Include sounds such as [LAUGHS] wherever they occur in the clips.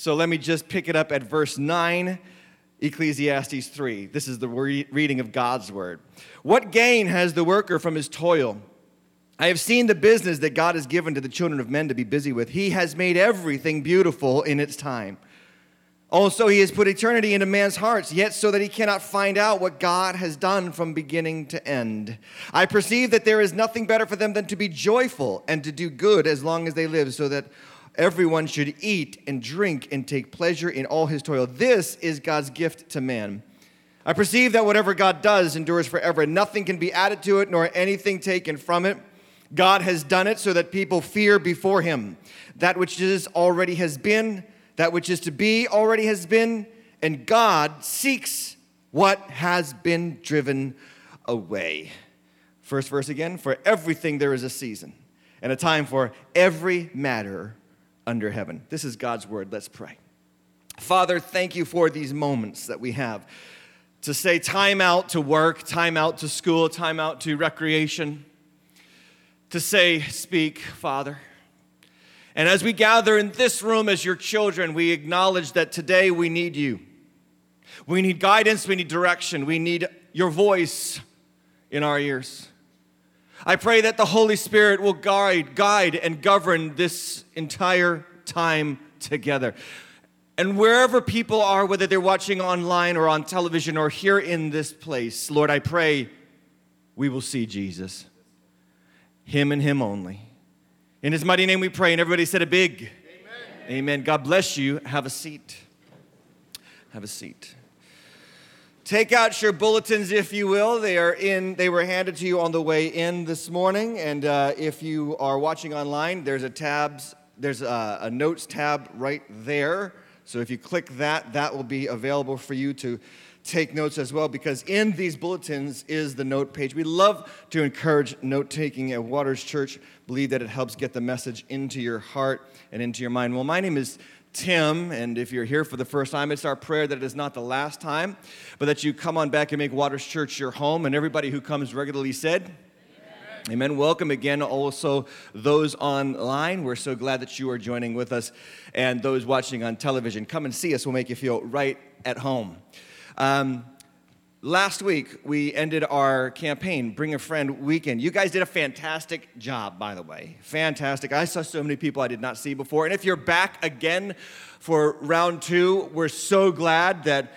So let me just pick it up at verse 9, Ecclesiastes 3. This is the re- reading of God's word. What gain has the worker from his toil? I have seen the business that God has given to the children of men to be busy with. He has made everything beautiful in its time. Also, he has put eternity into man's hearts, yet so that he cannot find out what God has done from beginning to end. I perceive that there is nothing better for them than to be joyful and to do good as long as they live, so that everyone should eat and drink and take pleasure in all his toil. This is God's gift to man. I perceive that whatever God does endures forever, nothing can be added to it nor anything taken from it. God has done it so that people fear before him. That which is already has been that which is to be already has been, and God seeks what has been driven away. First verse again For everything there is a season, and a time for every matter under heaven. This is God's word. Let's pray. Father, thank you for these moments that we have to say time out to work, time out to school, time out to recreation, to say, Speak, Father. And as we gather in this room as your children, we acknowledge that today we need you. We need guidance, we need direction, we need your voice in our ears. I pray that the Holy Spirit will guide, guide and govern this entire time together. And wherever people are, whether they're watching online or on television or here in this place, Lord, I pray we will see Jesus, Him and Him only. In his mighty name we pray. And everybody said a big Amen. Amen. God bless you. Have a seat. Have a seat. Take out your bulletins, if you will. They are in. They were handed to you on the way in this morning. And uh, if you are watching online, there's a tabs. There's a, a notes tab right there. So if you click that, that will be available for you to take notes as well because in these bulletins is the note page. We love to encourage note taking at Waters Church. Believe that it helps get the message into your heart and into your mind. Well, my name is Tim, and if you're here for the first time, it's our prayer that it is not the last time, but that you come on back and make Waters Church your home. And everybody who comes regularly said, Amen. Amen. Welcome again, also those online. We're so glad that you are joining with us, and those watching on television. Come and see us. We'll make you feel right at home. Um, last week, we ended our campaign, Bring a Friend Weekend. You guys did a fantastic job, by the way. Fantastic. I saw so many people I did not see before. And if you're back again for round two, we're so glad that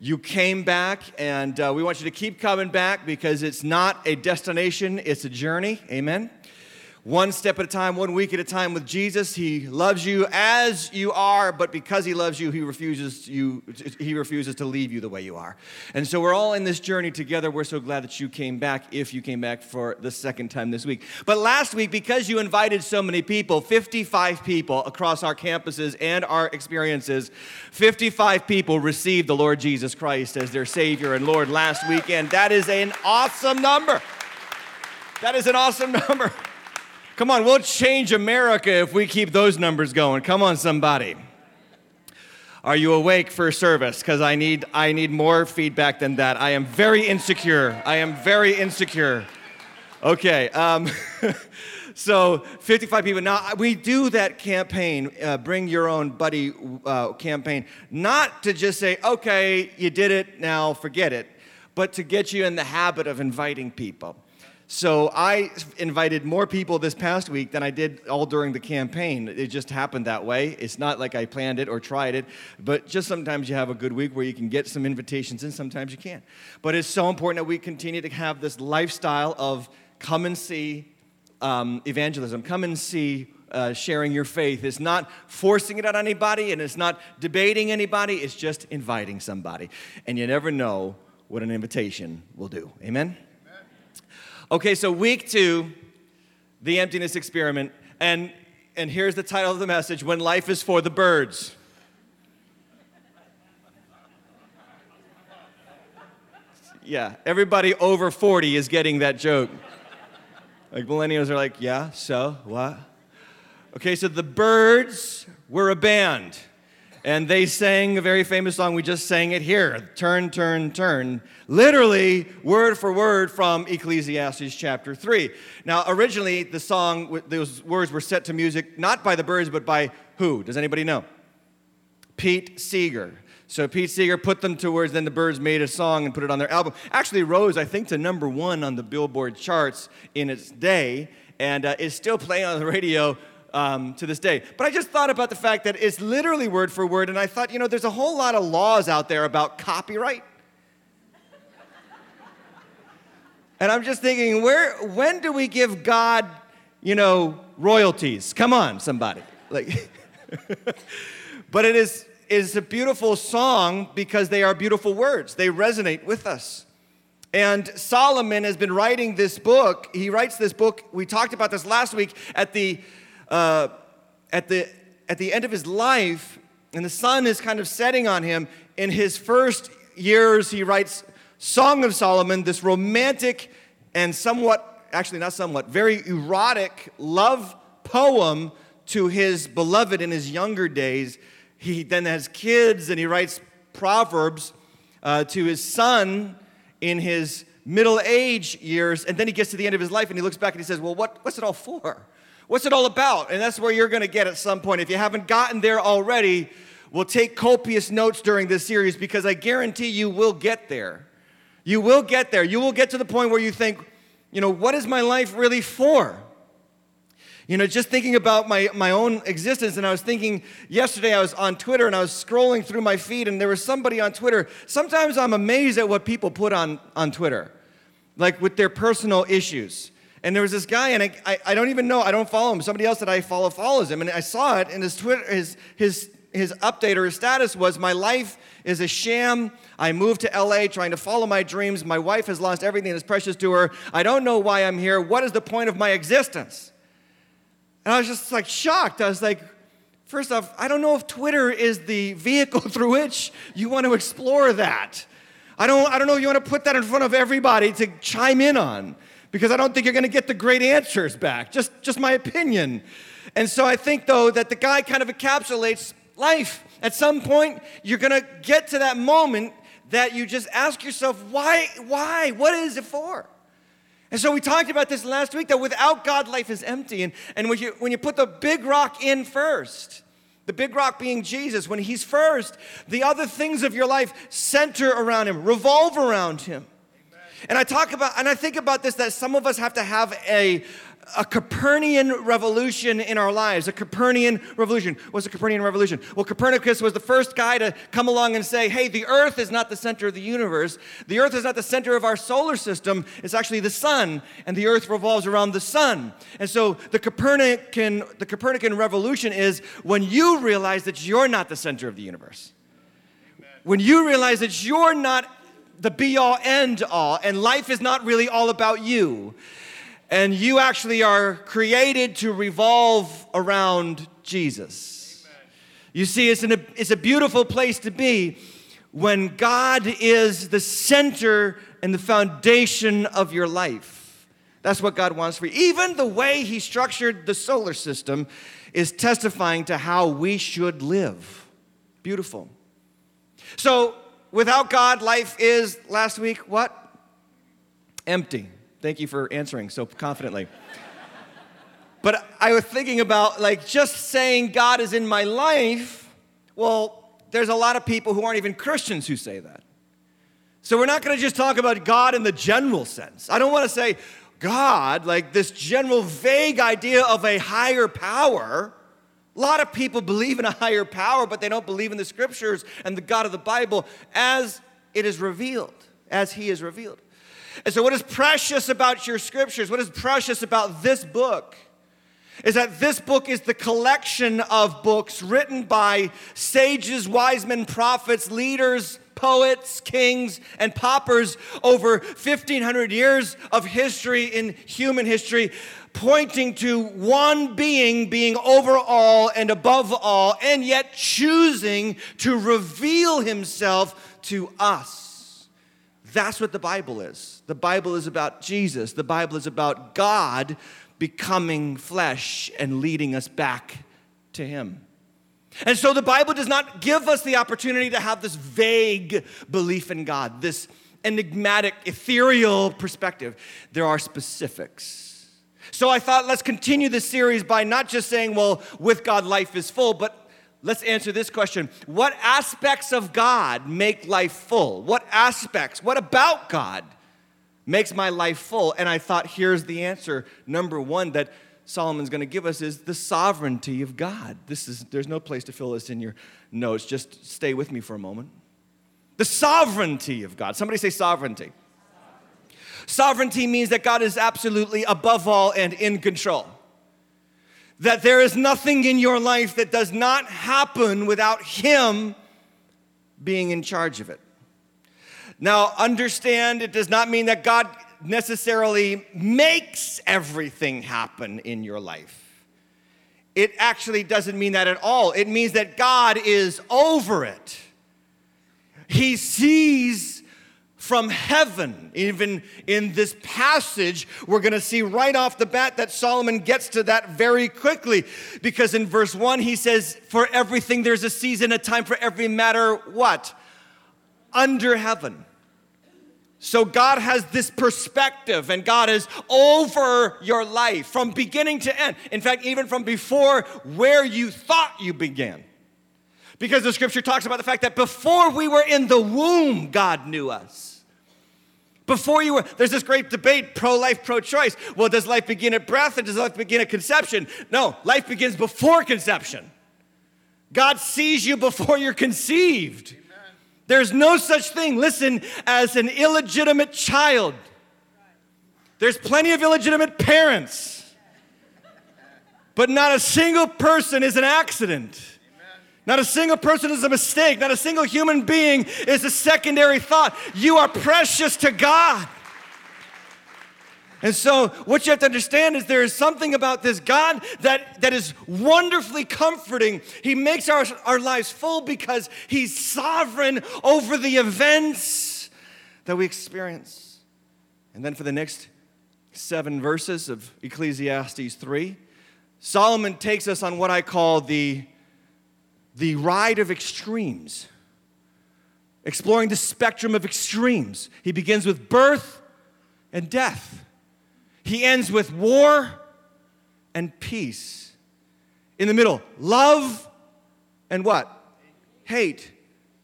you came back, and uh, we want you to keep coming back because it's not a destination, it's a journey. Amen one step at a time, one week at a time with Jesus. He loves you as you are, but because he loves you, he refuses you he refuses to leave you the way you are. And so we're all in this journey together. We're so glad that you came back if you came back for the second time this week. But last week because you invited so many people, 55 people across our campuses and our experiences, 55 people received the Lord Jesus Christ as their savior and Lord last weekend. That is an awesome number. That is an awesome [LAUGHS] number. Come on, we'll change America if we keep those numbers going. Come on, somebody. Are you awake for service? Because I need, I need more feedback than that. I am very insecure. I am very insecure. Okay. Um, [LAUGHS] so 55 people. Now, we do that campaign, uh, Bring Your Own Buddy uh, campaign, not to just say, okay, you did it, now forget it, but to get you in the habit of inviting people. So I invited more people this past week than I did all during the campaign. It just happened that way. It's not like I planned it or tried it, but just sometimes you have a good week where you can get some invitations and sometimes you can't. But it's so important that we continue to have this lifestyle of come and see um, evangelism, come and see uh, sharing your faith. It's not forcing it on anybody and it's not debating anybody, it's just inviting somebody. And you never know what an invitation will do. Amen? Okay, so week two, the emptiness experiment. And, and here's the title of the message When Life is for the Birds. Yeah, everybody over 40 is getting that joke. Like millennials are like, yeah, so what? Okay, so the birds were a band and they sang a very famous song. We just sang it here Turn, Turn, Turn. Literally, word for word from Ecclesiastes chapter 3. Now, originally, the song, those words were set to music not by the Byrds, but by who? Does anybody know? Pete Seeger. So Pete Seeger put them to words, then the Byrds made a song and put it on their album. Actually rose, I think, to number one on the Billboard charts in its day, and uh, is still playing on the radio um, to this day. But I just thought about the fact that it's literally word for word, and I thought, you know, there's a whole lot of laws out there about copyright. and I'm just thinking, where, when do we give God, you know, royalties? Come on, somebody. Like, [LAUGHS] but it is is a beautiful song because they are beautiful words. They resonate with us. And Solomon has been writing this book. He writes this book. We talked about this last week at the, uh, at the, at the end of his life, and the sun is kind of setting on him. In his first years, he writes Song of Solomon, this romantic and somewhat, actually not somewhat, very erotic love poem to his beloved in his younger days he then has kids and he writes Proverbs uh, to his son in his middle age years. And then he gets to the end of his life and he looks back and he says, Well, what, what's it all for? What's it all about? And that's where you're going to get at some point. If you haven't gotten there already, we'll take copious notes during this series because I guarantee you will get there. You will get there. You will get to the point where you think, you know, what is my life really for? You know, just thinking about my, my own existence, and I was thinking yesterday, I was on Twitter and I was scrolling through my feed, and there was somebody on Twitter. Sometimes I'm amazed at what people put on, on Twitter, like with their personal issues. And there was this guy, and I, I, I don't even know, I don't follow him. Somebody else that I follow follows him, and I saw it, and his Twitter, his, his, his update or his status was, My life is a sham. I moved to LA trying to follow my dreams. My wife has lost everything that's precious to her. I don't know why I'm here. What is the point of my existence? And I was just like shocked. I was like, first off, I don't know if Twitter is the vehicle [LAUGHS] through which you want to explore that. I don't, I don't know if you want to put that in front of everybody to chime in on because I don't think you're going to get the great answers back. Just, just my opinion. And so I think, though, that the guy kind of encapsulates life. At some point, you're going to get to that moment that you just ask yourself, why, why? What is it for? And so we talked about this last week that without God, life is empty. And, and when, you, when you put the big rock in first, the big rock being Jesus, when He's first, the other things of your life center around Him, revolve around Him. And I talk about, and I think about this that some of us have to have a, a Copernican revolution in our lives. A Copernican revolution. What's a Copernican revolution? Well, Copernicus was the first guy to come along and say, hey, the earth is not the center of the universe. The earth is not the center of our solar system. It's actually the sun, and the earth revolves around the sun. And so the Copernican, the Copernican revolution is when you realize that you're not the center of the universe. When you realize that you're not the be all end all, and life is not really all about you and you actually are created to revolve around Jesus. Amen. You see, it's, a, it's a beautiful place to be when God is the center and the foundation of your life. That's what God wants for you. Even the way He structured the solar system is testifying to how we should live. Beautiful. So, without God, life is, last week, what? Empty. Thank you for answering so confidently. but I was thinking about like just saying God is in my life. Well, there's a lot of people who aren't even Christians who say that. So we're not going to just talk about God in the general sense. I don't want to say God, like this general vague idea of a higher power. A lot of people believe in a higher power, but they don't believe in the scriptures and the God of the Bible as it is revealed, as He is revealed. And so, what is precious about your scriptures, what is precious about this book, is that this book is the collection of books written by sages, wise men, prophets, leaders, poets, kings, and paupers over 1,500 years of history in human history, pointing to one being being over all and above all, and yet choosing to reveal himself to us. That's what the Bible is. The Bible is about Jesus. The Bible is about God becoming flesh and leading us back to Him. And so the Bible does not give us the opportunity to have this vague belief in God, this enigmatic, ethereal perspective. There are specifics. So I thought let's continue this series by not just saying, well, with God, life is full, but let's answer this question What aspects of God make life full? What aspects, what about God makes my life full? And I thought, here's the answer. Number one, that Solomon's going to give us is the sovereignty of God. This is, there's no place to fill this in your notes. Just stay with me for a moment. The sovereignty of God. Somebody say sovereignty. Sovereignty means that God is absolutely above all and in control. That there is nothing in your life that does not happen without Him being in charge of it. Now, understand it does not mean that God necessarily makes everything happen in your life. It actually doesn't mean that at all. It means that God is over it. He sees from heaven. Even in this passage, we're going to see right off the bat that Solomon gets to that very quickly. Because in verse 1, he says, For everything there's a season, a time for every matter, what? Under heaven. So God has this perspective, and God is over your life from beginning to end. In fact, even from before where you thought you began. Because the scripture talks about the fact that before we were in the womb, God knew us. Before you were, there's this great debate pro life, pro choice. Well, does life begin at birth or does life begin at conception? No, life begins before conception. God sees you before you're conceived. There's no such thing, listen, as an illegitimate child. There's plenty of illegitimate parents, but not a single person is an accident. Not a single person is a mistake. Not a single human being is a secondary thought. You are precious to God. And so, what you have to understand is there is something about this God that, that is wonderfully comforting. He makes our, our lives full because He's sovereign over the events that we experience. And then, for the next seven verses of Ecclesiastes 3, Solomon takes us on what I call the, the ride of extremes, exploring the spectrum of extremes. He begins with birth and death. He ends with war and peace. In the middle, love and what? Hate.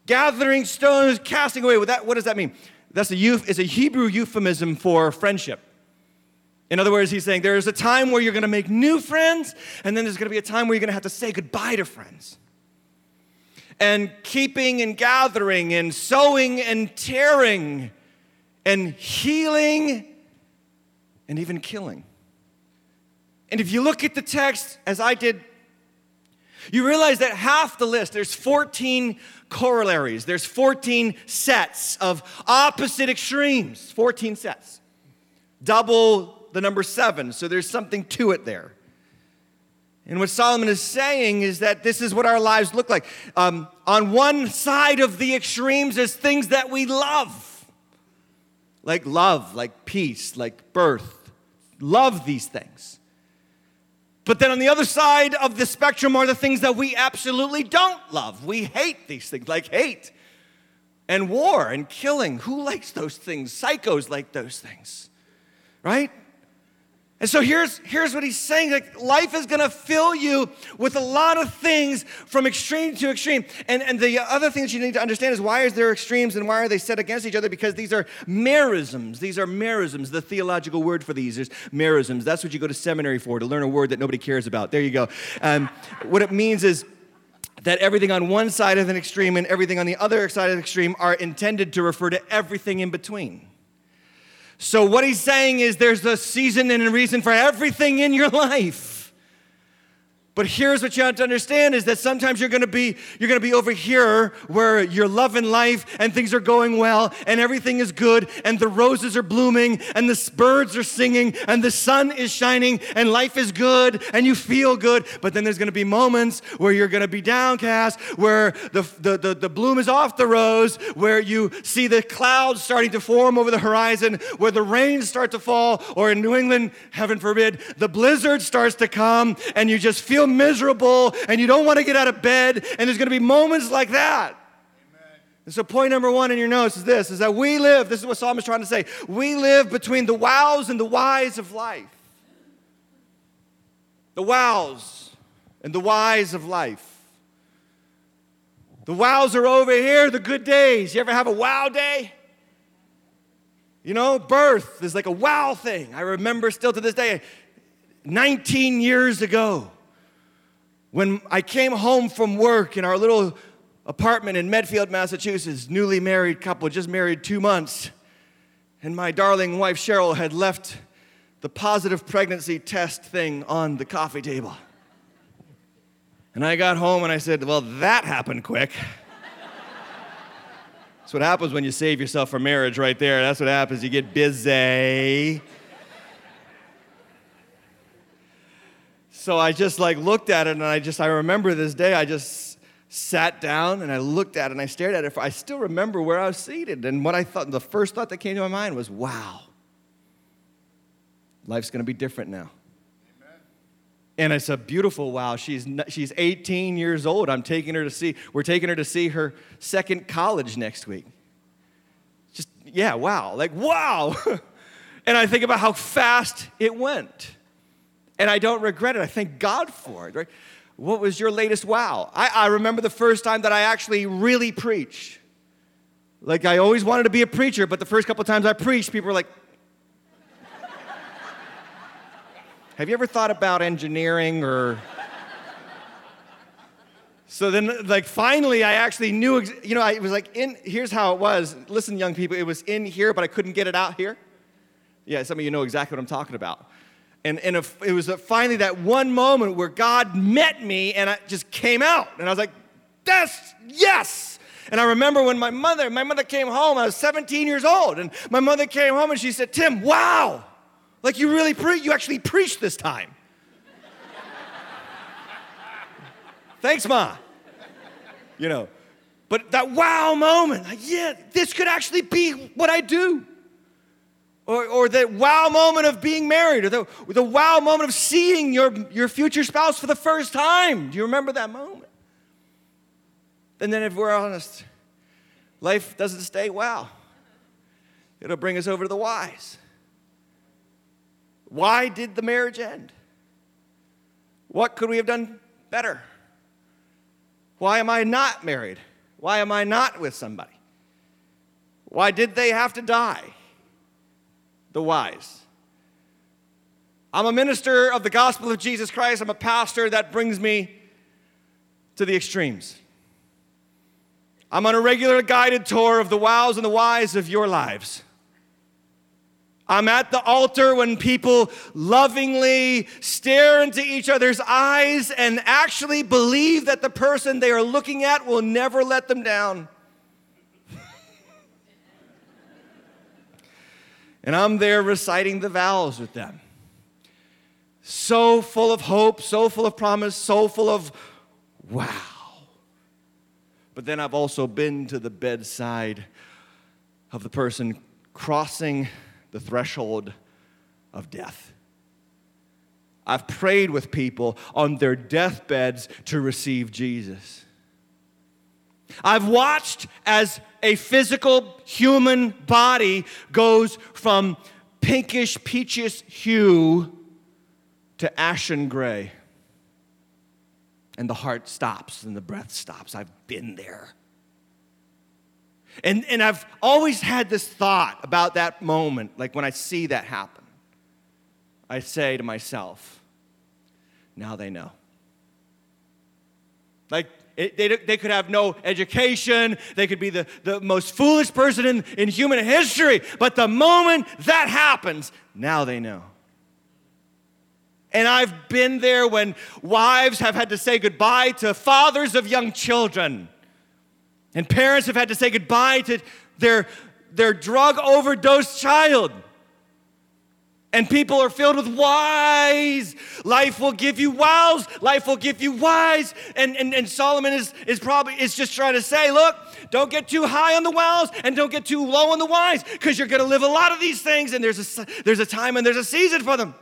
Gathering stones, casting away. What, does that mean? That's a, it's a Hebrew euphemism for friendship. In other words, he's saying there's a time where you're going to make new friends, and then there's going to be a time where you're going to have to say goodbye to friends. And keeping and gathering, and sowing and tearing, and healing and even killing. And if you look at the text, as I did, you realize that half the list, there's 14 corollaries, there's 14 sets of opposite extremes, 14 sets. Double the number seven, so there's something to it there. And what Solomon is saying is that this is what our lives look like. Um, on one side of the extremes is things that we love, like love, like peace, like birth, love these things. But then on the other side of the spectrum are the things that we absolutely don't love. We hate these things, like hate and war and killing. Who likes those things? Psychos like those things, right? And so here's, here's what he's saying like life is going to fill you with a lot of things from extreme to extreme. And, and the other thing that you need to understand is why is there extremes and why are they set against each other? Because these are merisms. These are merisms. The theological word for these is merisms. That's what you go to seminary for, to learn a word that nobody cares about. There you go. Um, what it means is that everything on one side of an extreme and everything on the other side of the extreme are intended to refer to everything in between. So, what he's saying is there's a season and a reason for everything in your [LAUGHS] life. But here's what you have to understand is that sometimes you're gonna be you're gonna be over here where you're loving life and things are going well and everything is good and the roses are blooming and the birds are singing and the sun is shining and life is good and you feel good. But then there's gonna be moments where you're gonna be downcast, where the, the, the, the bloom is off the rose, where you see the clouds starting to form over the horizon, where the rains start to fall, or in New England, heaven forbid, the blizzard starts to come and you just feel feel miserable and you don't want to get out of bed, and there's going to be moments like that. And so, point number one in your notes is this: is that we live. This is what Psalm is trying to say. We live between the wows and the whys of life. The wows and the whys of life. The wows are over here, the good days. You ever have a wow day? You know, birth is like a wow thing. I remember still to this day, 19 years ago, when I came home from work in our little apartment in Medfield, Massachusetts, newly married couple, just married two months, and my darling wife Cheryl had left the positive pregnancy test thing on the coffee table. And I got home and I said, Well, that happened quick. That's what happens when you save yourself for marriage, right there. That's what happens. You get busy. So I just like looked at it and I just, I remember this day, I just sat down and I looked at it and I stared at it. I still remember where I was seated. And what I thought, the first thought that came to my mind was, wow, life's going to be different now. And it's a beautiful wow. She's, she's 18 years old. I'm taking her to see, we're taking her to see her second college next week. Just, yeah, wow. Like, wow. [LAUGHS] and I think about how fast it went. And I don't regret it. I thank God for it, right? What was your latest wow? I, I remember the first time that I actually really preached. Like, I always wanted to be a preacher, but the first couple times I preached, people were like, [LAUGHS] Have you ever thought about engineering or. So then, like, finally, I actually knew, you know, I was like, in, here's how it was. Listen, young people, it was in here, but I couldn't get it out here. Yeah, some of you know exactly what I'm talking about. And, and it was finally that one moment where God met me and I just came out. And I was like, that's yes. And I remember when my mother, my mother came home, I was 17 years old, and my mother came home and she said, Tim, wow. Like you really pre- you actually preached this time. [LAUGHS] Thanks, Ma. You know, but that wow moment, like, yeah, this could actually be what I do. Or, or that wow moment of being married, or the, the wow moment of seeing your, your future spouse for the first time. Do you remember that moment? And then, if we're honest, life doesn't stay wow. It'll bring us over to the whys. Why did the marriage end? What could we have done better? Why am I not married? Why am I not with somebody? Why did they have to die? The whys. I'm a minister of the gospel of Jesus Christ. I'm a pastor that brings me to the extremes. I'm on a regular guided tour of the wows and the whys of your lives. I'm at the altar when people lovingly stare into each other's eyes and actually believe that the person they are looking at will never let them down. And I'm there reciting the vows with them. So full of hope, so full of promise, so full of wow. But then I've also been to the bedside of the person crossing the threshold of death. I've prayed with people on their deathbeds to receive Jesus. I've watched as a physical human body goes from pinkish, peachish hue to ashen gray. And the heart stops and the breath stops. I've been there. And, and I've always had this thought about that moment, like when I see that happen. I say to myself, now they know. Like, it, they, they could have no education, they could be the, the most foolish person in, in human history, but the moment that happens, now they know. And I've been there when wives have had to say goodbye to fathers of young children and parents have had to say goodbye to their, their drug overdose child. And people are filled with whys. Life will give you wows. Life will give you whys. And, and, and Solomon is, is probably is just trying to say, look, don't get too high on the wows and don't get too low on the whys, because you're gonna live a lot of these things, and there's a, there's a time and there's a season for them.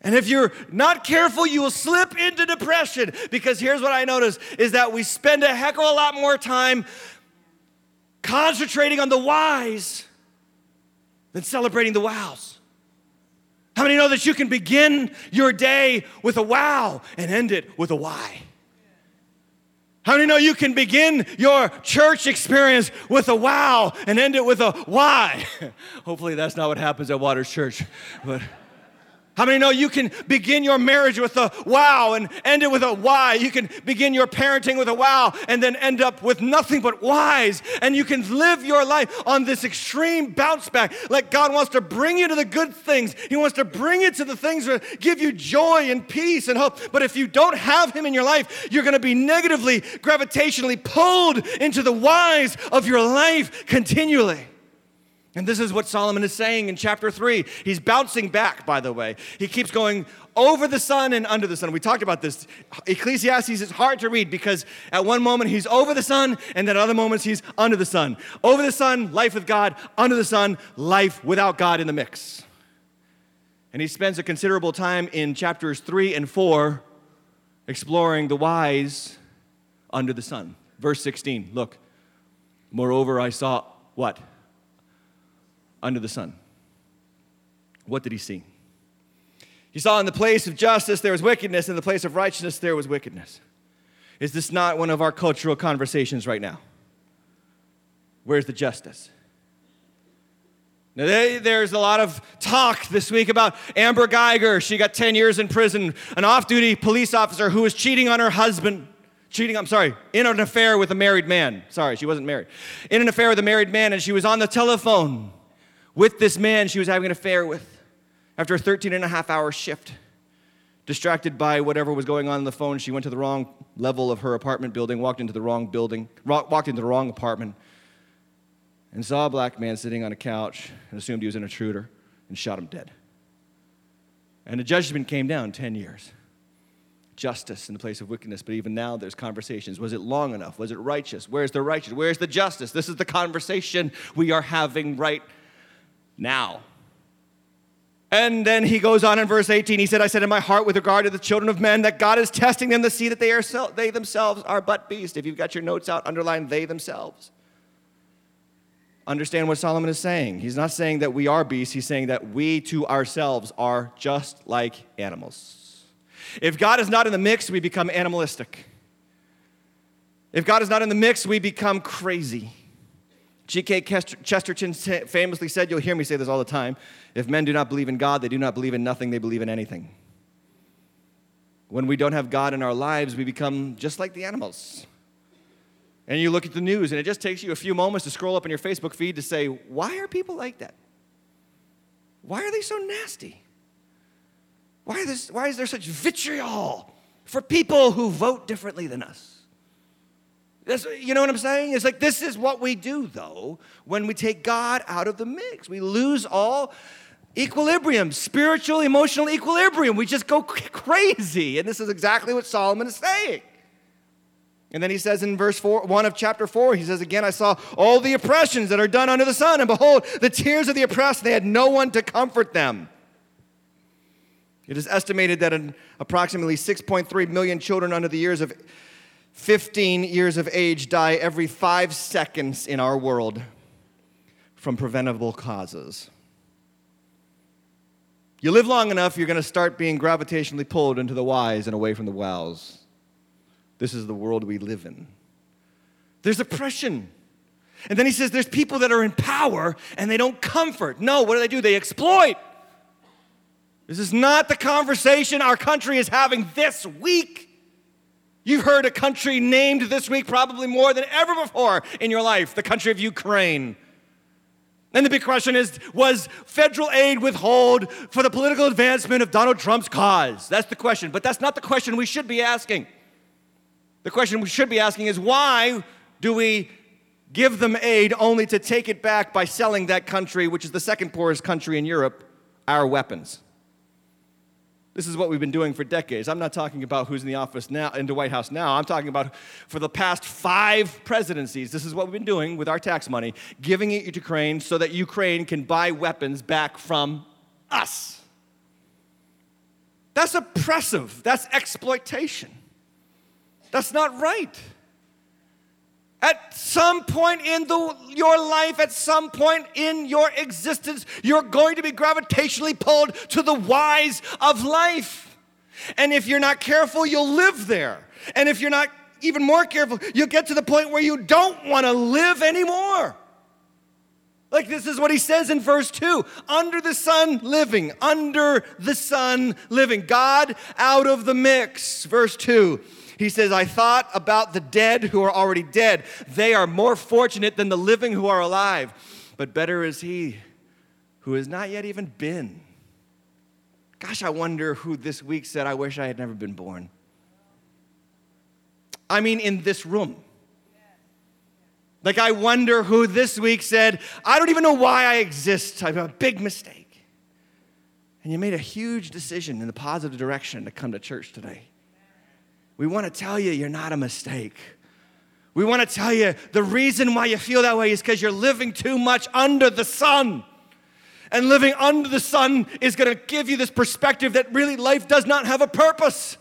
And if you're not careful, you will slip into depression because here's what I notice is that we spend a heck of a lot more time concentrating on the whys than celebrating the wows. How many know that you can begin your day with a wow and end it with a why? How many know you can begin your church experience with a wow and end it with a why? [LAUGHS] Hopefully, that's not what happens at Waters Church, but. How many know you can begin your marriage with a wow and end it with a why? You can begin your parenting with a wow and then end up with nothing but whys. And you can live your life on this extreme bounce back. Like God wants to bring you to the good things, He wants to bring you to the things that give you joy and peace and hope. But if you don't have Him in your life, you're going to be negatively, gravitationally pulled into the whys of your life continually. And this is what Solomon is saying in chapter 3. He's bouncing back, by the way. He keeps going over the sun and under the sun. We talked about this. Ecclesiastes is hard to read because at one moment he's over the sun, and then at other moments he's under the sun. Over the sun, life with God. Under the sun, life without God in the mix. And he spends a considerable time in chapters 3 and 4 exploring the whys under the sun. Verse 16, look. Moreover, I saw what? Under the sun. What did he see? He saw in the place of justice there was wickedness, in the place of righteousness there was wickedness. Is this not one of our cultural conversations right now? Where's the justice? Now, there's a lot of talk this week about Amber Guyger. She got 10 years in prison, an off duty police officer who was cheating on her husband. Cheating, I'm sorry, in an affair with a married man. Sorry, she wasn't married. In an affair with a married man, and she was on the telephone with this man she was having an affair with after a 13 and a half hour shift. Distracted by whatever was going on on the phone, she went to the wrong level of her apartment building, walked into the wrong building, walked into the wrong apartment, and saw a black man sitting on a couch and assumed he was an intruder and shot him dead. And the judgment came down 10 years. Justice in the place of wickedness, but even now there's conversations. Was it long enough? Was it righteous? Where's the righteous? Where's the justice? This is the conversation we are having right now. And then he goes on in verse 18. He said, I said in my heart with regard to the children of men that God is testing them to see that they, are so, they themselves are but beasts. If you've got your notes out, underline they themselves. Understand what Solomon is saying. He's not saying that we are beasts, he's saying that we to ourselves are just like animals. If God is not in the mix, we become animalistic. If God is not in the mix, we become crazy. G.K. Chesterton famously said, You'll hear me say this all the time if men do not believe in God, they do not believe in nothing, they believe in anything. When we don't have God in our lives, we become just like the animals. And you look at the news, and it just takes you a few moments to scroll up in your Facebook feed to say, Why are people like that? Why are they so nasty? Why, this, why is there such vitriol for people who vote differently than us? That's, you know what I'm saying? It's like this is what we do, though, when we take God out of the mix. We lose all equilibrium, spiritual, emotional equilibrium. We just go [LAUGHS] crazy. And this is exactly what Solomon is saying. And then he says in verse four, 1 of chapter 4, he says, Again, I saw all the oppressions that are done under the sun, and behold, the tears of the oppressed, they had no one to comfort them. It is estimated that approximately 6.3 million children under the years of 15 years of age die every five seconds in our world from preventable causes. You live long enough, you're going to start being gravitationally pulled into the whys and away from the wows. This is the world we live in. There's oppression. And then he says there's people that are in power and they don't comfort. No, what do they do? They exploit. This is not the conversation our country is having this week. You've heard a country named this week probably more than ever before in your life the country of Ukraine. And the big question is Was federal aid withheld for the political advancement of Donald Trump's cause? That's the question. But that's not the question we should be asking. The question we should be asking is why do we give them aid only to take it back by selling that country, which is the second poorest country in Europe, our weapons? This is what we've been doing for decades. I'm not talking about who's in the office now, in the White House now. I'm talking about for the past five presidencies. This is what we've been doing with our tax money, giving it to Ukraine so that Ukraine can buy weapons back from us. That's oppressive. That's exploitation. That's not right. At some point in the, your life, at some point in your existence, you're going to be gravitationally pulled to the whys of life. And if you're not careful, you'll live there. And if you're not even more careful, you'll get to the point where you don't want to live anymore. Like this is what he says in verse 2 under the sun living, under the sun living. God out of the mix. Verse 2. He says, I thought about the dead who are already dead. They are more fortunate than the living who are alive. But better is he who has not yet even been. Gosh, I wonder who this week said, I wish I had never been born. I mean, in this room. Like, I wonder who this week said, I don't even know why I exist. I have a big mistake. And you made a huge decision in the positive direction to come to church today. We want to tell you you're not a mistake. We want to tell you the reason why you feel that way is because you're living too much under the sun. And living under the sun is going to give you this perspective that really life does not have a purpose.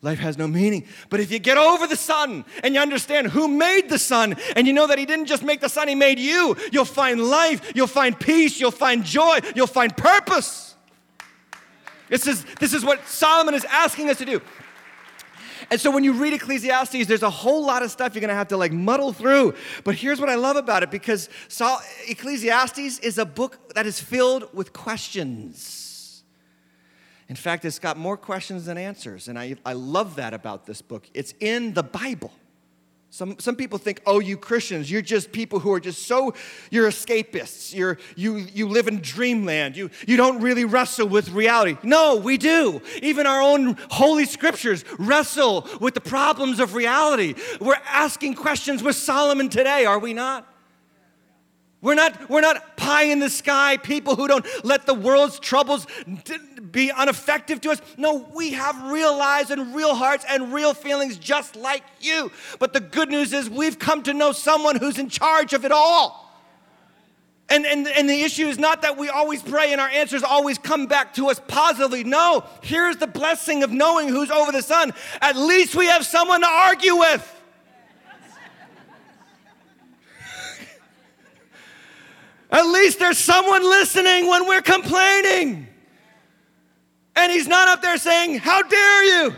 Life has no meaning. But if you get over the sun and you understand who made the sun and you know that He didn't just make the sun, He made you, you'll find life, you'll find peace, you'll find joy, you'll find purpose. This is, this is what Solomon is asking us to do. And so when you read Ecclesiastes, there's a whole lot of stuff you're going to have to like muddle through. But here's what I love about it because Ecclesiastes is a book that is filled with questions. In fact, it's got more questions than answers. And I, I love that about this book. It's in the Bible. Some, some people think, oh, you Christians, you're just people who are just so, you're escapists. You're, you, you live in dreamland. You, you don't really wrestle with reality. No, we do. Even our own holy scriptures wrestle with the problems of reality. We're asking questions with Solomon today, are we not? We're not, we're not pie in the sky people who don't let the world's troubles be ineffective to us. No, we have real lives and real hearts and real feelings just like you. But the good news is we've come to know someone who's in charge of it all. And, and, and the issue is not that we always pray and our answers always come back to us positively. No, here's the blessing of knowing who's over the sun. At least we have someone to argue with. Least there's someone listening when we're complaining. And he's not up there saying, How dare you?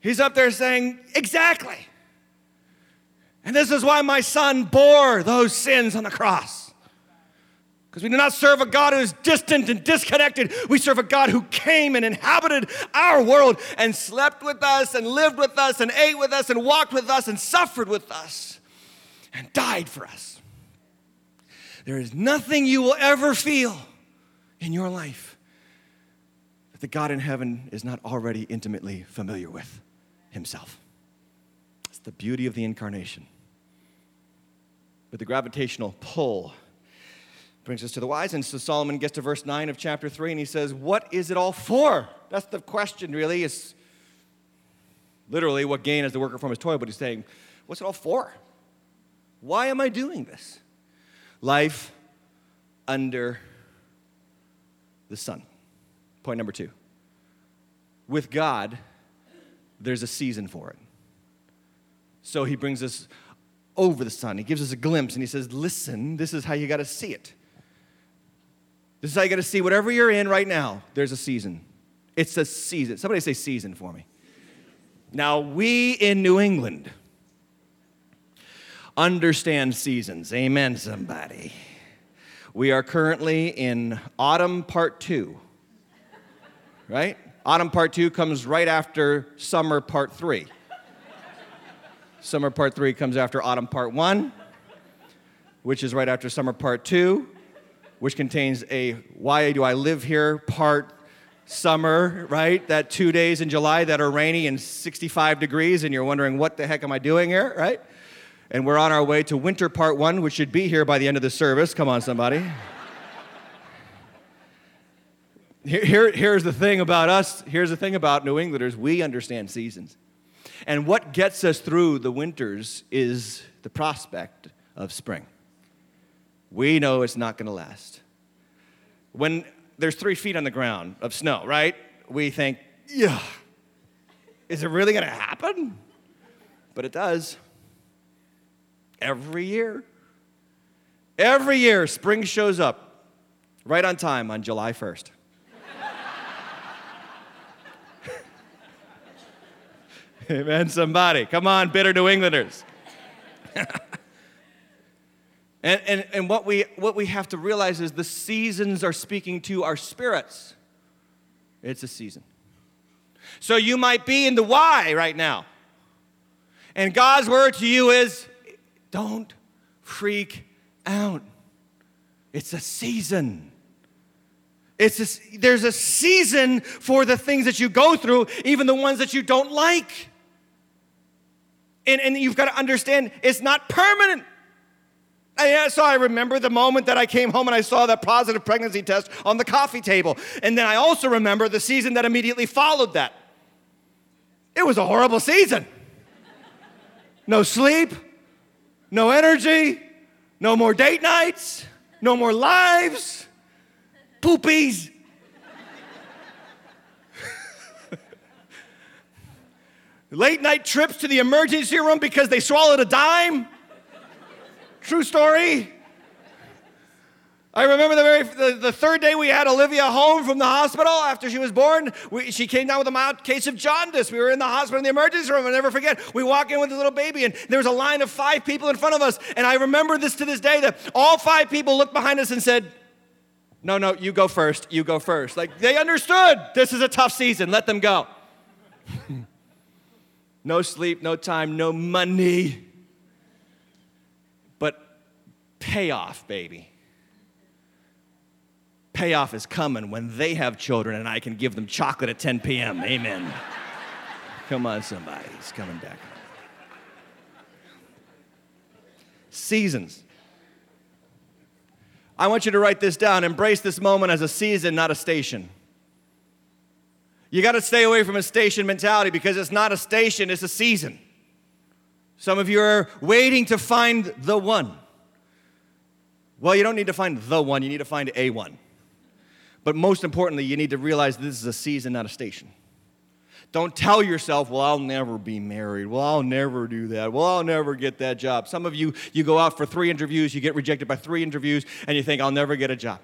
He's up there saying, Exactly. And this is why my son bore those sins on the cross. Because we do not serve a God who is distant and disconnected. We serve a God who came and inhabited our world and slept with us and lived with us and ate with us and walked with us and suffered with us and died for us. There is nothing you will ever feel in your life that the God in heaven is not already intimately familiar with himself. It's the beauty of the incarnation. But the gravitational pull brings us to the whys. And so Solomon gets to verse 9 of chapter 3 and he says, What is it all for? That's the question, really. Is literally what gain has the worker from his toil, but he's saying, What's it all for? Why am I doing this? Life under the sun. Point number two. With God, there's a season for it. So he brings us over the sun. He gives us a glimpse and he says, Listen, this is how you got to see it. This is how you got to see whatever you're in right now, there's a season. It's a season. Somebody say season for me. Now, we in New England, understand seasons. Amen, somebody. We are currently in autumn part two, right? Autumn part two comes right after summer part three. Summer part three comes after autumn part one, which is right after summer part two, which contains a why do I live here part summer, right? That two days in July that are rainy and 65 degrees, and you're wondering, what the heck am I doing here, right? And we're on our way to winter part one, which should be here by the end of the service. Come on, somebody. Here, here, here's the thing about us, here's the thing about New Englanders we understand seasons. And what gets us through the winters is the prospect of spring. We know it's not going to last. When there's three feet on the ground of snow, right? We think, yeah, is it really going to happen? But it does every year. Every year, spring shows up right on time on July 1st. [LAUGHS] Amen, somebody. Come on, bitter New Englanders. [LAUGHS] and, and, and what, we, what we have to realize is the seasons are speaking to our spirits. It's a season. So you might be in the why right now. And God's word to you is don't freak out. It's a season. It's a, there's a season for the things that you go through, even the ones that you don't like. And, and you've got to understand it's not permanent. And so I remember the moment that I came home and I saw that positive pregnancy test on the coffee table. And then I also remember the season that immediately followed that. It was a horrible season. No sleep, no energy, no more date nights, no more lives, poopies. Late night trips to the emergency room because they swallowed a dime. True story. I remember the, very, the, the, third day we had Olivia home from the hospital after she was born. We, she came down with a mild case of jaundice. We were in the hospital in the emergency room. I'll never forget. We walk in with this little baby, and there was a line of five people in front of us. And I remember this to this day that all five people looked behind us and said, No, no, you go first. You go first. Like they understood this is a tough season. Let them go. [LAUGHS] no sleep, no time, no money. But payoff, baby payoff is coming when they have children and I can give them chocolate at 10 p.m. Amen. Come on, somebody. He's coming back. Seasons. I want you to write this down. Embrace this moment as a season, not a station. You got to stay away from a station mentality because it's not a station, it's a season. Some of you are waiting to find the one. Well, you don't need to find the one, you need to find a one. But most importantly, you need to realize this is a season, not a station. Don't tell yourself, well, I'll never be married. Well, I'll never do that. Well, I'll never get that job. Some of you, you go out for three interviews, you get rejected by three interviews, and you think, I'll never get a job.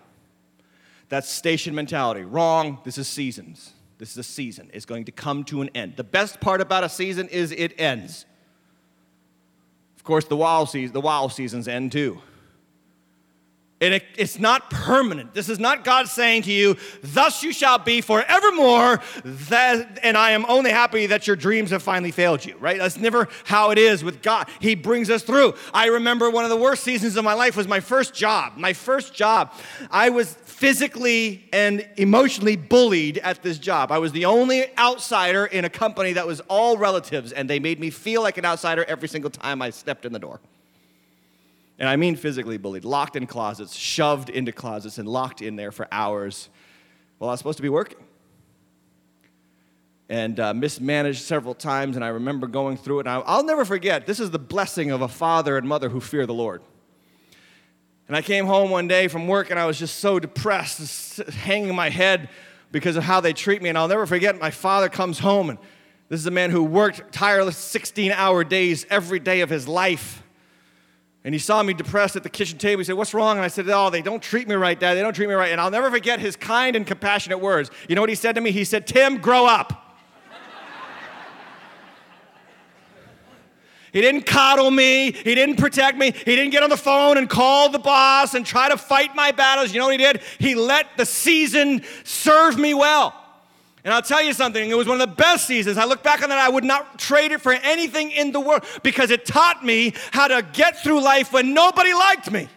That's station mentality. Wrong. This is seasons. This is a season. It's going to come to an end. The best part about a season is it ends. Of course, the wild, the wild seasons end too. And it, it's not permanent. This is not God saying to you, Thus you shall be forevermore, that, and I am only happy that your dreams have finally failed you, right? That's never how it is with God. He brings us through. I remember one of the worst seasons of my life was my first job. My first job. I was physically and emotionally bullied at this job. I was the only outsider in a company that was all relatives, and they made me feel like an outsider every single time I stepped in the door. And I mean physically bullied, locked in closets, shoved into closets, and locked in there for hours while I was supposed to be working. And uh, mismanaged several times, and I remember going through it. And I'll never forget this is the blessing of a father and mother who fear the Lord. And I came home one day from work, and I was just so depressed, hanging my head because of how they treat me. And I'll never forget my father comes home, and this is a man who worked tireless 16 hour days every day of his life and he saw me depressed at the kitchen table. He said, What's wrong? And I said, Oh, they don't treat me right, Dad. They don't treat me right. And I'll never forget his kind and compassionate words. You know what he said to me? He said, Tim, grow up. [LAUGHS] He didn't coddle me. He didn't protect me. He didn't get on the phone and call the boss and try to fight my battles. You know what he did? He let the season serve me well. And I'll tell you something, it was one of the best seasons. I look back on that, I would not trade it for anything in the world because it taught me how to get through life when nobody liked me.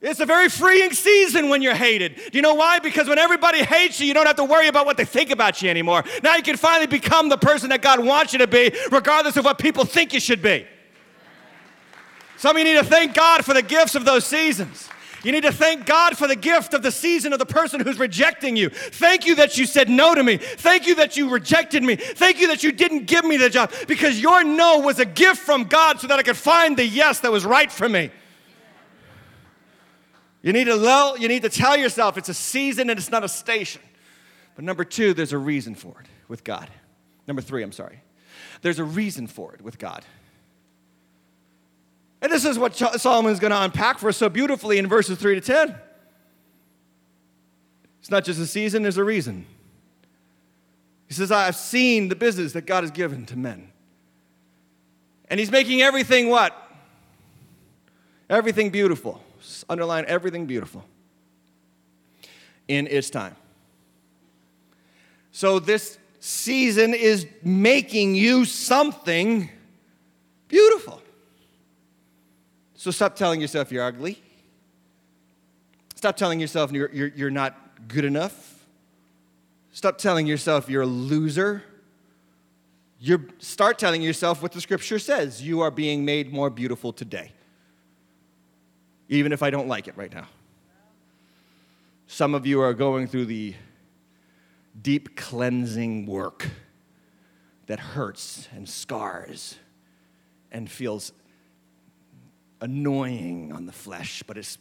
It's a very freeing season when you're hated. Do you know why? Because when everybody hates you, you don't have to worry about what they think about you anymore. Now you can finally become the person that God wants you to be, regardless of what people think you should be. Some of you need to thank God for the gifts of those seasons. You need to thank God for the gift of the season of the person who's rejecting you. Thank you that you said no to me. Thank you that you rejected me. Thank you that you didn't give me the job because your no was a gift from God so that I could find the yes that was right for me. You need to you need to tell yourself it's a season and it's not a station. But number 2, there's a reason for it with God. Number 3, I'm sorry. There's a reason for it with God. And this is what Solomon is going to unpack for us so beautifully in verses 3 to 10. It's not just a season, there's a reason. He says, I've seen the business that God has given to men. And he's making everything what? Everything beautiful. Underline everything beautiful in its time. So this season is making you something beautiful. So stop telling yourself you're ugly. Stop telling yourself you're, you're, you're not good enough. Stop telling yourself you're a loser. You start telling yourself what the scripture says. You are being made more beautiful today. Even if I don't like it right now. Some of you are going through the deep cleansing work that hurts and scars and feels annoying on the flesh, but it's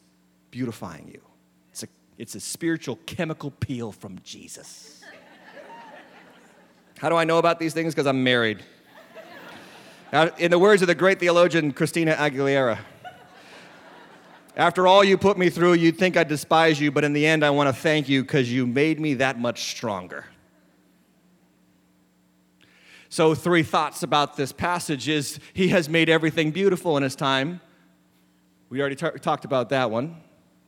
beautifying you. It's a, it's a spiritual chemical peel from Jesus. How do I know about these things? Because I'm married. Now, in the words of the great theologian Christina Aguilera, after all you put me through, you'd think I despise you, but in the end, I want to thank you because you made me that much stronger. So, three thoughts about this passage is he has made everything beautiful in his time. We already t- talked about that one.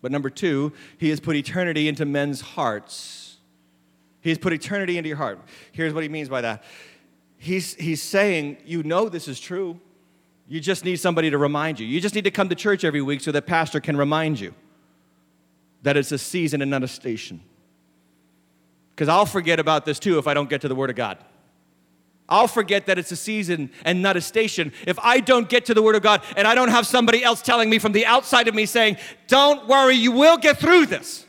But number two, he has put eternity into men's hearts. He has put eternity into your heart. Here's what he means by that. He's, he's saying, You know this is true. You just need somebody to remind you. You just need to come to church every week so that pastor can remind you that it's a season and not a station. Because I'll forget about this too if I don't get to the Word of God. I'll forget that it's a season and not a station if I don't get to the Word of God and I don't have somebody else telling me from the outside of me saying, Don't worry, you will get through this.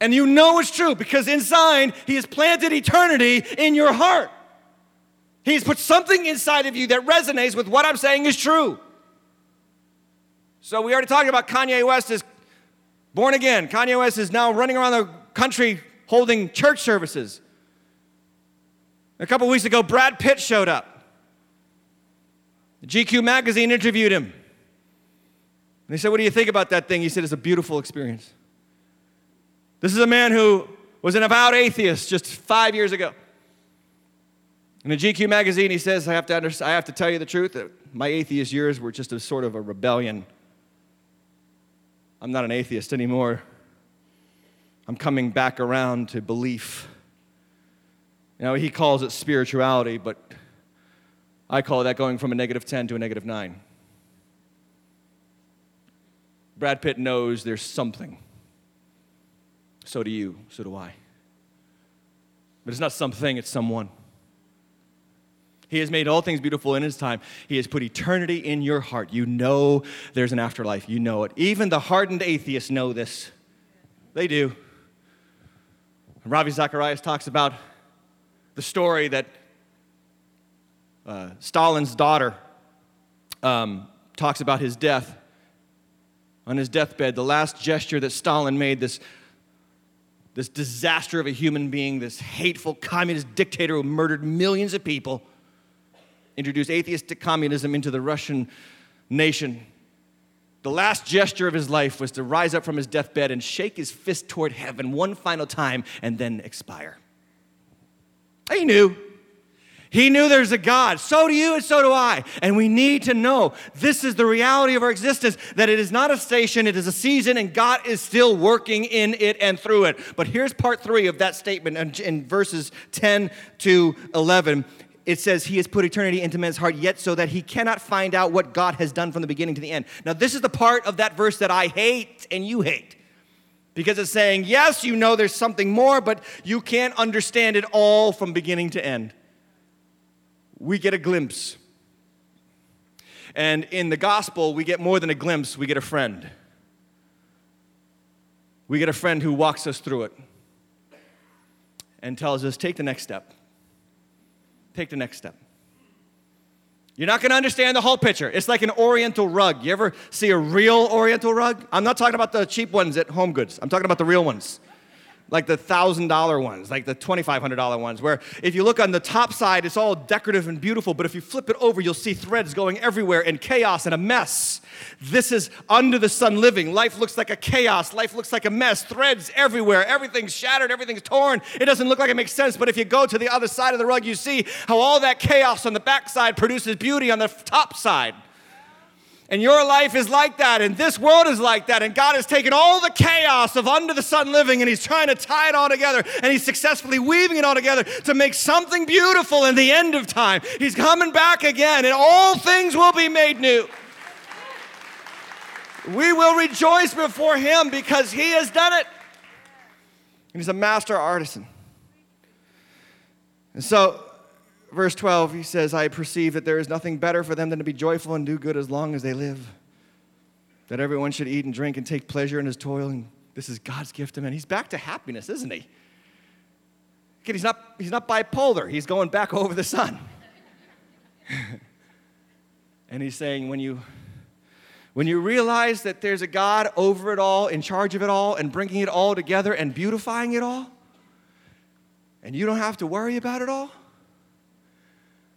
And you know it's true because inside, He has planted eternity in your heart. He's put something inside of you that resonates with what I'm saying is true. So we already talked about Kanye West is born again. Kanye West is now running around the country holding church services. A couple weeks ago, Brad Pitt showed up. GQ magazine interviewed him. And they said, What do you think about that thing? He said, It's a beautiful experience. This is a man who was an avowed atheist just five years ago. In the GQ magazine, he says, I have, to under- I have to tell you the truth that my atheist years were just a sort of a rebellion. I'm not an atheist anymore. I'm coming back around to belief. You know, he calls it spirituality, but I call that going from a negative 10 to a negative 9. Brad Pitt knows there's something. So do you, so do I. But it's not something, it's someone. He has made all things beautiful in his time. He has put eternity in your heart. You know there's an afterlife. You know it. Even the hardened atheists know this. They do. Ravi Zacharias talks about the story that uh, Stalin's daughter um, talks about his death. On his deathbed, the last gesture that Stalin made, this, this disaster of a human being, this hateful communist dictator who murdered millions of people introduced atheistic communism into the Russian nation. The last gesture of his life was to rise up from his deathbed and shake his fist toward heaven one final time and then expire. He knew. He knew there's a God. So do you, and so do I. And we need to know this is the reality of our existence that it is not a station, it is a season, and God is still working in it and through it. But here's part three of that statement in, verses 10 to 11 it says he has put eternity into man's heart yet so that he cannot find out what God has done from the beginning to the end. Now, this is the part of that verse that I hate and you hate. Because it's saying, yes, you know there's something more, but you can't understand it all from beginning to end. We get a glimpse. And in the gospel, we get more than a glimpse, we get a friend. We get a friend who walks us through it and tells us, take the next step take the next step. You're not going to understand the whole picture. It's like an oriental rug. You ever see a real oriental rug? I'm not talking about the cheap ones at Home Goods. I'm talking about the real ones. Like the $1,000 ones, like the $2,500 ones, where if you look on the top side, it's all decorative and beautiful, but if you flip it over, you'll see threads going everywhere and chaos and a mess. This is under the sun living. Life looks like a chaos. Life looks like a mess. Threads everywhere. Everything's shattered. Everything's torn. It doesn't look like it makes sense, but if you go to the other side of the rug, you see how all that chaos on the backside produces beauty on the top side. And your life is like that, and this world is like that. And God has taken all the chaos of under the sun living and He's trying to tie it all together. And He's successfully weaving it all together to make something beautiful in the end of time. He's coming back again, and all things will be made new. We will rejoice before Him because He has done it. And He's a master artisan. And so, verse 12, he says, I perceive that there is nothing better for them than to be joyful and do good as long as they live. That everyone should eat and drink and take pleasure in his toil. And this is God's gift to men. He's back to happiness, isn't he? Again, he's not, he's not bipolar, he's going back over the sun. [LAUGHS] and he's saying, when you, when you realize that there's a God over it all, in charge of it all, and bringing it all together and beautifying it all, and you don't have to worry about it all,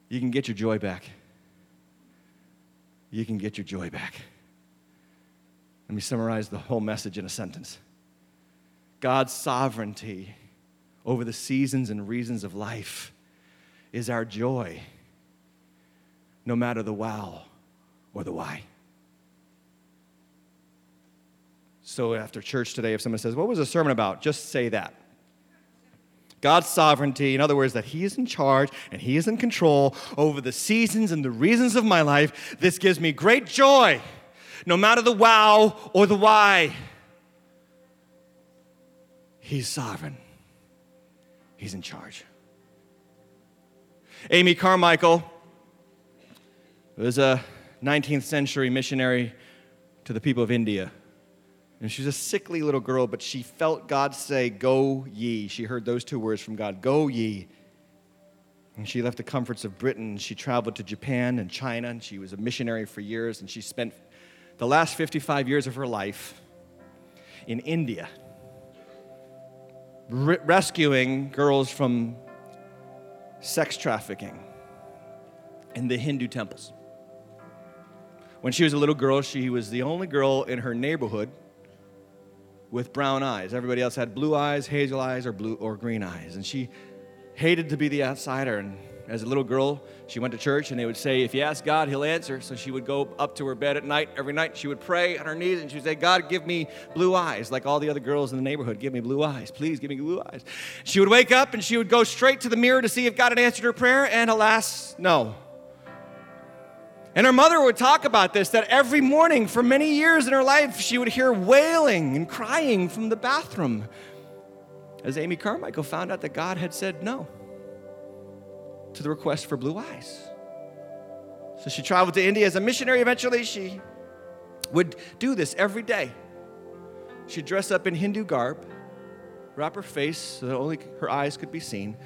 you can get your joy back. You can get your joy back. Let me summarize the whole message in a sentence God's sovereignty over the seasons and reasons of life is our joy, no matter the wow or the why. So after church today, if someone says, What was the sermon about? Just say that. God's sovereignty, in other words, that He is in charge and He is in control over the seasons and the reasons of my life. This gives me great joy, no matter the wow or the why. He's sovereign, He's in charge. Amy Carmichael was a 19th century missionary to the people of India. And she was a sickly little girl, but she felt God say, Go ye. She heard those two words from God Go ye. And she left the comforts of Britain. She traveled to Japan and China, and she was a missionary for years. And she spent the last 55 years of her life in India, re- rescuing girls from sex trafficking in the Hindu temples. When she was a little girl, she was the only girl in her neighborhood with brown eyes. Everybody else had blue eyes, hazel eyes, or blue or green eyes. And she hated to be the outsider. And as a little girl, she went to church and they would say, if you ask God, he'll answer. So she would go up to her bed at night, every night, she would pray on her knees and she would say, God, give me blue eyes, like all the other girls in the neighborhood. Give me blue eyes. Please give me blue eyes. She would wake up and she would go straight to the mirror to see if God had answered her prayer. And alas, no. And her mother would talk about this that every morning for many years in her life, she would hear wailing and crying from the bathroom as Amy Carmichael found out that God had said no to the request for blue eyes. So she traveled to India as a missionary. Eventually, she would do this every day. She'd dress up in Hindu garb, wrap her face so that only her eyes could be seen.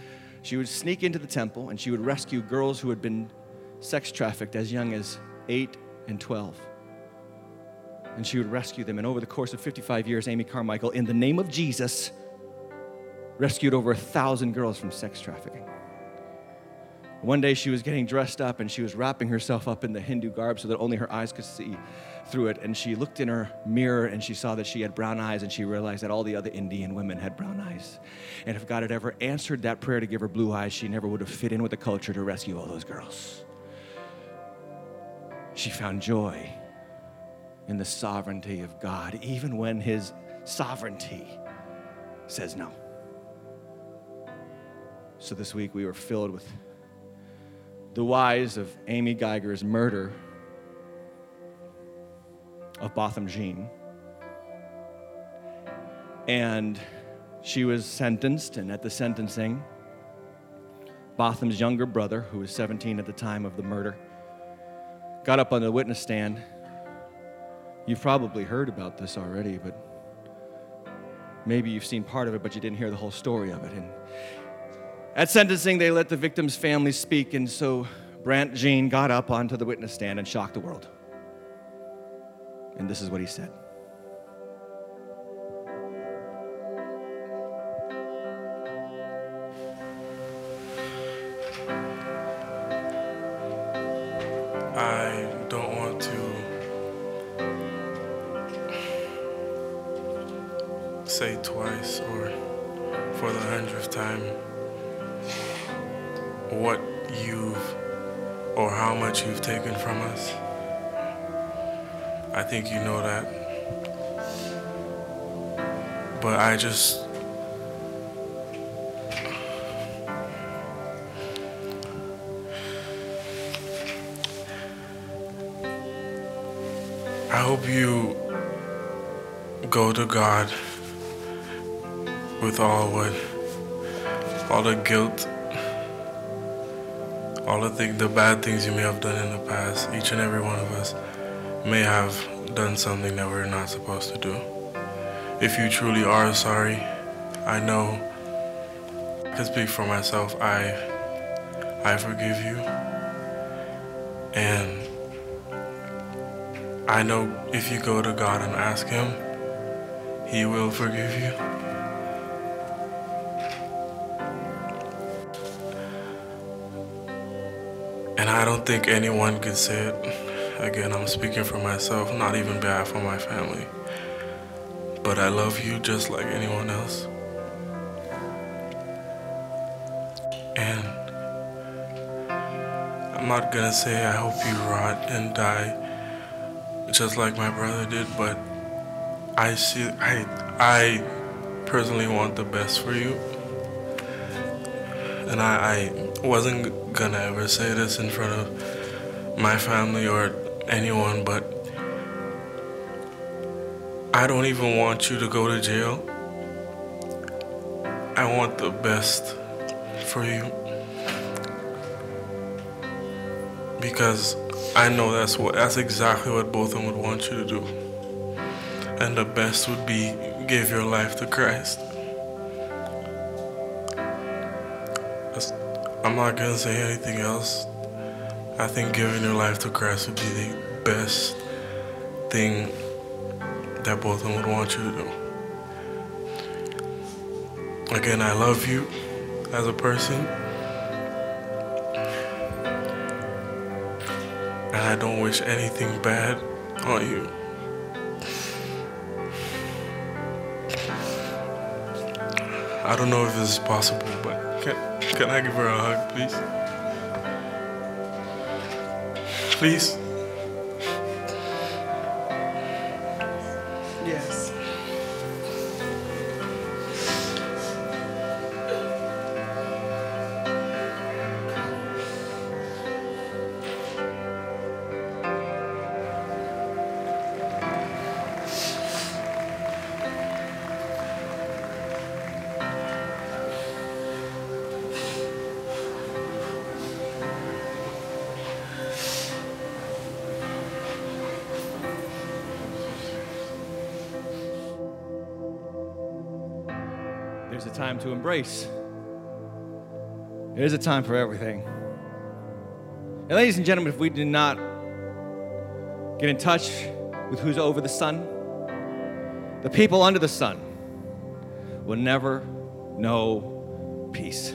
She would sneak into the temple and she would rescue girls who had been sex trafficked as young as 8 and 12. And she would rescue them. And over the course of 55 years, Amy Carmichael, in the name of Jesus, rescued over a thousand girls from sex trafficking. One day she was getting dressed up and she was wrapping herself up in the Hindu garb so that only her eyes could see through it. And she looked in her mirror and she saw that she had brown eyes and she realized that all the other Indian women had brown eyes. And if God had ever answered that prayer to give her blue eyes, she never would have fit in with the culture to rescue all those girls she found joy in the sovereignty of God, even when his sovereignty says no. So this week we were filled with the whys of Amber Guyger's murder of Botham Jean. And she was sentenced, and at the sentencing, Botham's younger brother, who was 17 at the time of the murder, got up on the witness stand. You've probably heard about this already, but maybe you've seen part of it, but you didn't hear the whole story of it. And at sentencing, they let the victim's family speak, and so Brandt Jean got up onto the witness stand and shocked the world. And this is what he said. I just I hope you go to God with all what, all the guilt, all the thing, the bad things you may have done in the past. Each and every one of us may have done something that we're not supposed to do. If you truly are sorry, I know. I can speak for myself. I, I forgive you, and I know if you go to God and ask Him, He will forgive you. And I don't think anyone could say it. Again, I'm speaking for myself, not even bad for my family. But I love you just like anyone else. And I'm not gonna say I hope you rot and die just like my brother did, but I see I I personally want the best for you. And I, I wasn't gonna ever say this in front of my family or anyone, but I don't even want you to go to jail. I want the best for you. Because I know that's what that's exactly what Botham would want you to do. And the best would be give your life to Christ. I'm not gonna say anything else. I think giving your life to Christ would be the best thing that Botham would want you to do. Again, I love you as a person. And I don't wish anything bad on you. I don't know if this is possible, but can, can I give her a hug, please? Please? To embrace. There's a time for everything. And ladies and gentlemen, if we do not get in touch with who's over the sun, the people under the sun will never know peace.